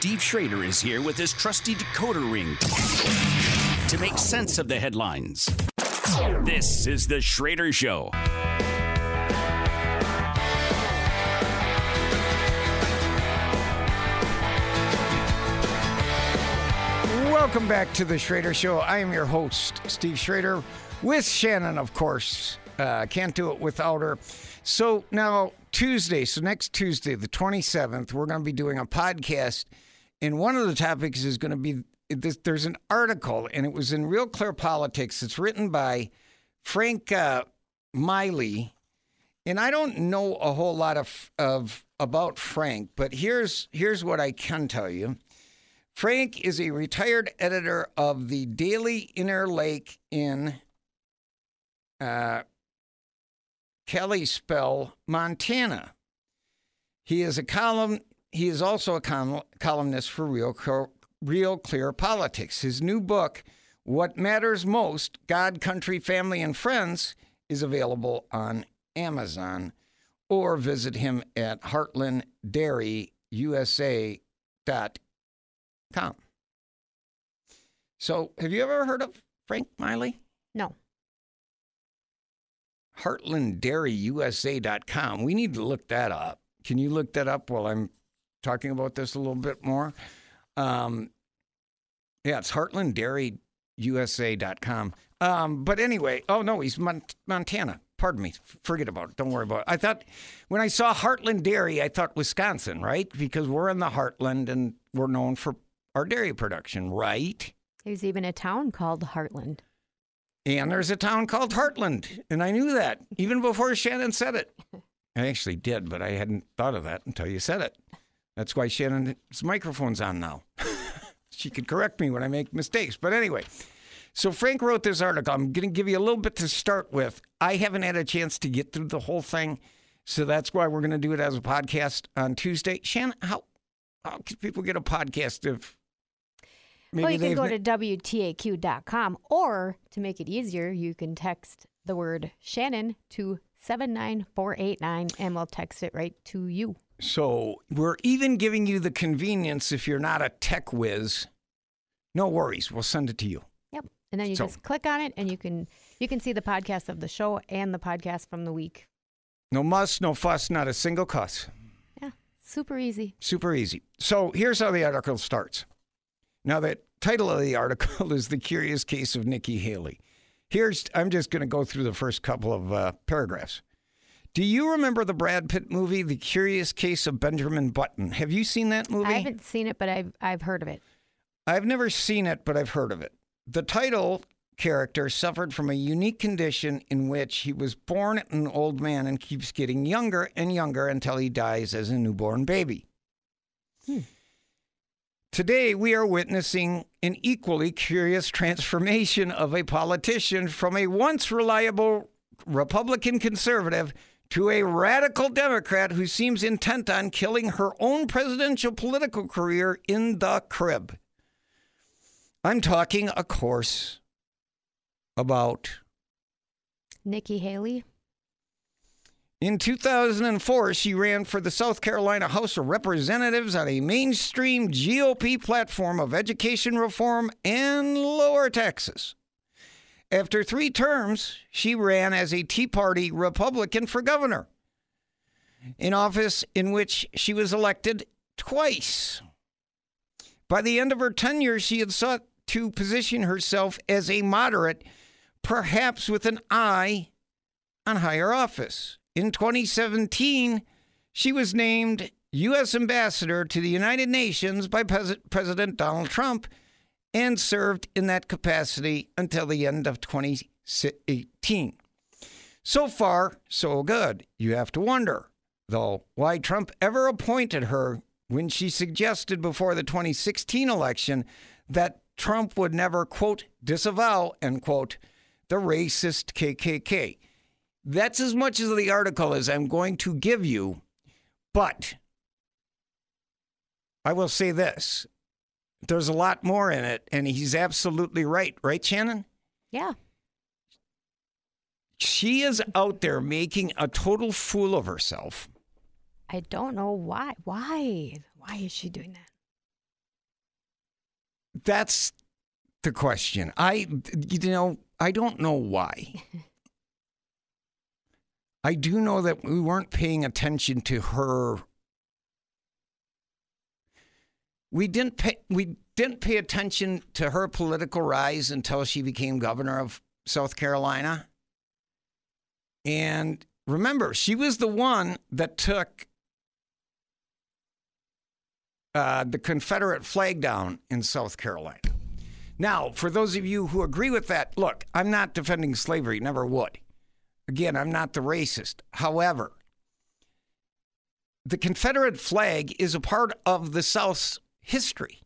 Steve Schroeder is here with his trusty decoder ring to make sense of the headlines. This is The Schroeder Show. Welcome back to the Schroeder Show. I am your host, Steve Schroeder, with Shannon, of course. Uh, can't do it without her. So now, Tuesday, so next Tuesday, the 27th, we're going to be doing a podcast. And one of the topics is going to be this, there's an article, and it was in Real Clear Politics. It's written by Frank uh, Miele. And I don't know a whole lot of, of about Frank, but here's here's what I can tell you. Frank is a retired editor of the Daily Inter Lake in uh, Kalispell, Montana. He is a column. He is also a col- columnist for Real Clear, Real Clear Politics. His new book, "What Matters Most: God, Country, Family, and Friends," is available on Amazon, or visit him at heartlanddairyusa.com. So, have you ever heard of Frank Miele? No. HeartlandDairyUSA.com. We need to look that up. Can you look that up while I'm talking about this a little bit more? Um, yeah, it's HeartlandDairyUSA.com. Um, but anyway, oh no, he's Mont- Montana. Pardon me. Forget about it. Don't worry about it. I thought when I saw Heartland Dairy, I thought Wisconsin, right? Because we're in the Heartland and we're known for our dairy production, right? There's even a town called Heartland. And there's a town called Heartland. And I knew that even before Shannon said it. I actually did, but I hadn't thought of that until you said it. That's why Shannon's microphone's on now. she could correct me when I make mistakes. But anyway, so Frank wrote this article. I'm going to give you a little bit to start with. I haven't had a chance to get through the whole thing. So that's why we're going to do it as a podcast on Tuesday. Shannon, how, how can people get a podcast if Maybe well, you can go to WTAQ.com, or to make it easier, you can text the word Shannon to 79489 and we'll text it right to you. So we're even giving you the convenience if you're not a tech whiz. No worries, we'll send it to you. Yep. And then you so, just click on it and you can you can see the podcast of the show and the podcast from the week. No muss, no fuss, not a single cuss. Yeah, super easy. Super easy. So here's how the article starts. Now, the title of the article is The Curious Case of Nikki Haley. Here's, I'm just going to go through the first couple of uh, paragraphs. Do you remember the Brad Pitt movie, The Curious Case of Benjamin Button? Have you seen that movie? I haven't seen it, but I've, I've heard of it. I've never seen it, but I've heard of it. The title character suffered from a unique condition in which he was born an old man and keeps getting younger and younger until he dies as a newborn baby. Hmm. Today, we are witnessing an equally curious transformation of a politician from a once reliable Republican conservative to a radical Democrat who seems intent on killing her own presidential political career in the crib. I'm talking, of course, about Nikki Haley. In 2004, she ran for the South Carolina House of Representatives on a mainstream GOP platform of education reform and lower taxes. After three terms, she ran as a Tea Party Republican for governor, an office in which she was elected twice. By the end of her tenure, she had sought to position herself as a moderate, perhaps with an eye on higher office. In 2017, she was named U.S. Ambassador to the United Nations by Pres- President Donald Trump and served in that capacity until the end of 2018. So far, so good. You have to wonder, though, why Trump ever appointed her when she suggested before the 2016 election that Trump would never, quote, disavow, end quote, the racist KKK. That's as much as the article as I'm going to give you. But I will say this there's a lot more in it, and he's absolutely right. Right, Shannon? Yeah. She is out there making a total fool of herself. I don't know why. Why? Why is she doing that? that's the question. I, you know, I don't know why. I do know that we weren't paying attention to her. We didn't pay. We didn't pay attention to her political rise until she became governor of South Carolina. And remember, she was the one that took uh, the Confederate flag down in South Carolina. Now, for those of you who agree with that, look, I'm not defending slavery, never would. Again, I'm not the racist. However, the Confederate flag is a part of the South's history.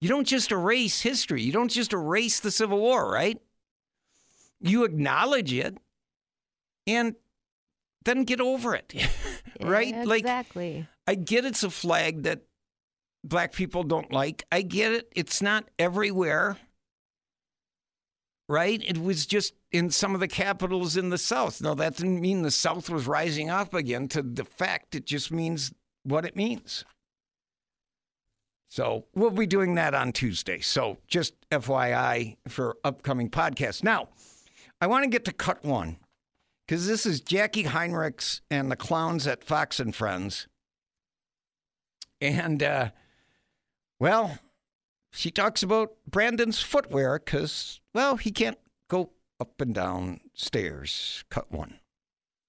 You don't just erase history, you don't just erase the Civil War, right? You acknowledge it and then get over it, right? Yeah, Like, exactly. I get it's a flag that black people don't like. I get it. It's not everywhere. Right? It was just in some of the capitals in the South. No, that didn't mean the South was rising up again to the fact. It just means what it means. So we'll be doing that on Tuesday. So just FYI for upcoming podcasts. Now, I want to get to cut one because this is Jacqui Heinrichs and the clowns at Fox and Friends. And, uh, well, she talks about Brandon's footwear because, well, he can't go up and down stairs. Cut one.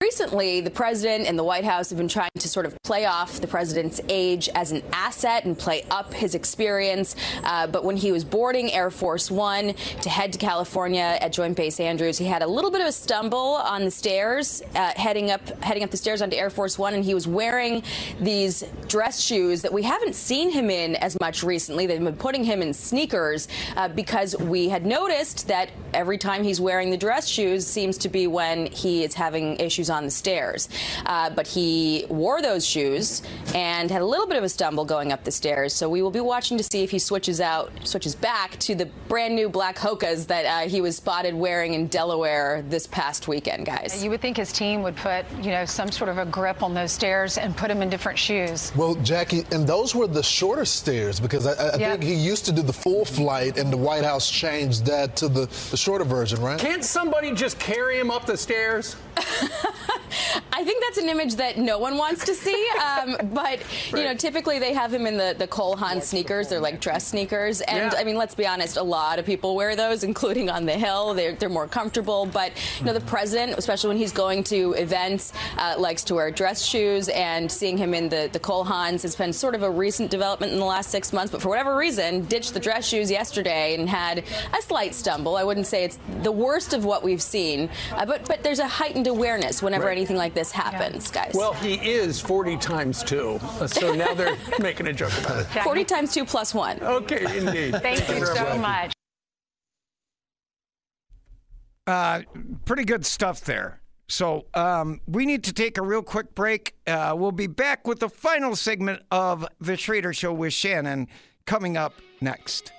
Recently, the president and the White House have been trying to sort of play off the president's age as an asset and play up his experience. Uh, but when he was boarding Air Force One to head to California at Joint Base Andrews, he had a little bit of a stumble on the stairs, uh, heading up heading up the stairs onto Air Force One, and he was wearing these dress shoes that we haven't seen him in as much recently. They've been putting him in sneakers uh, because we had noticed that every time he's wearing the dress shoes seems to be when he is having issues on the stairs. Uh, but he wore those shoes and had a little bit of a stumble going up the stairs. So we will be watching to see if he switches out, switches back to the brand new black Hokas that uh, he was spotted wearing in Delaware this past weekend, guys. You would think his team would put, you know, some sort of a grip on those stairs and put him in different shoes. Well, Jacqui, and those were the shorter stairs because I, I Yeah. think he used to do the full flight, and the White House changed that to the, the shorter version, right? Can't somebody just carry him up the stairs? I think that's an image that no one wants to see. Um, but you know, typically they have him in the the Cole Haan sneakers. They're like dress sneakers, and Yeah. I mean, let's be honest, a lot of people wear those, including on the Hill. They're they're more comfortable. But you know, the president, especially when he's going to events, uh, likes to wear dress shoes. And seeing him in the the Cole Haans has been sort of a recent development in the last six months. But for whatever reason, ditched the dress shoes yesterday and had a slight stumble. I wouldn't say it's the worst of what we've seen, uh, but but there's a heightened awareness whenever Right. anything like this happens, guys. Well, he is 40 times two, uh, so now they're making a joke about it. 40 times 2 plus 1. Okay, indeed. Thank you so much. Uh, pretty good stuff there. So um, we need to take a real quick break. Uh, we'll be back with the final segment of the Schroeder Show with Shannon coming up next.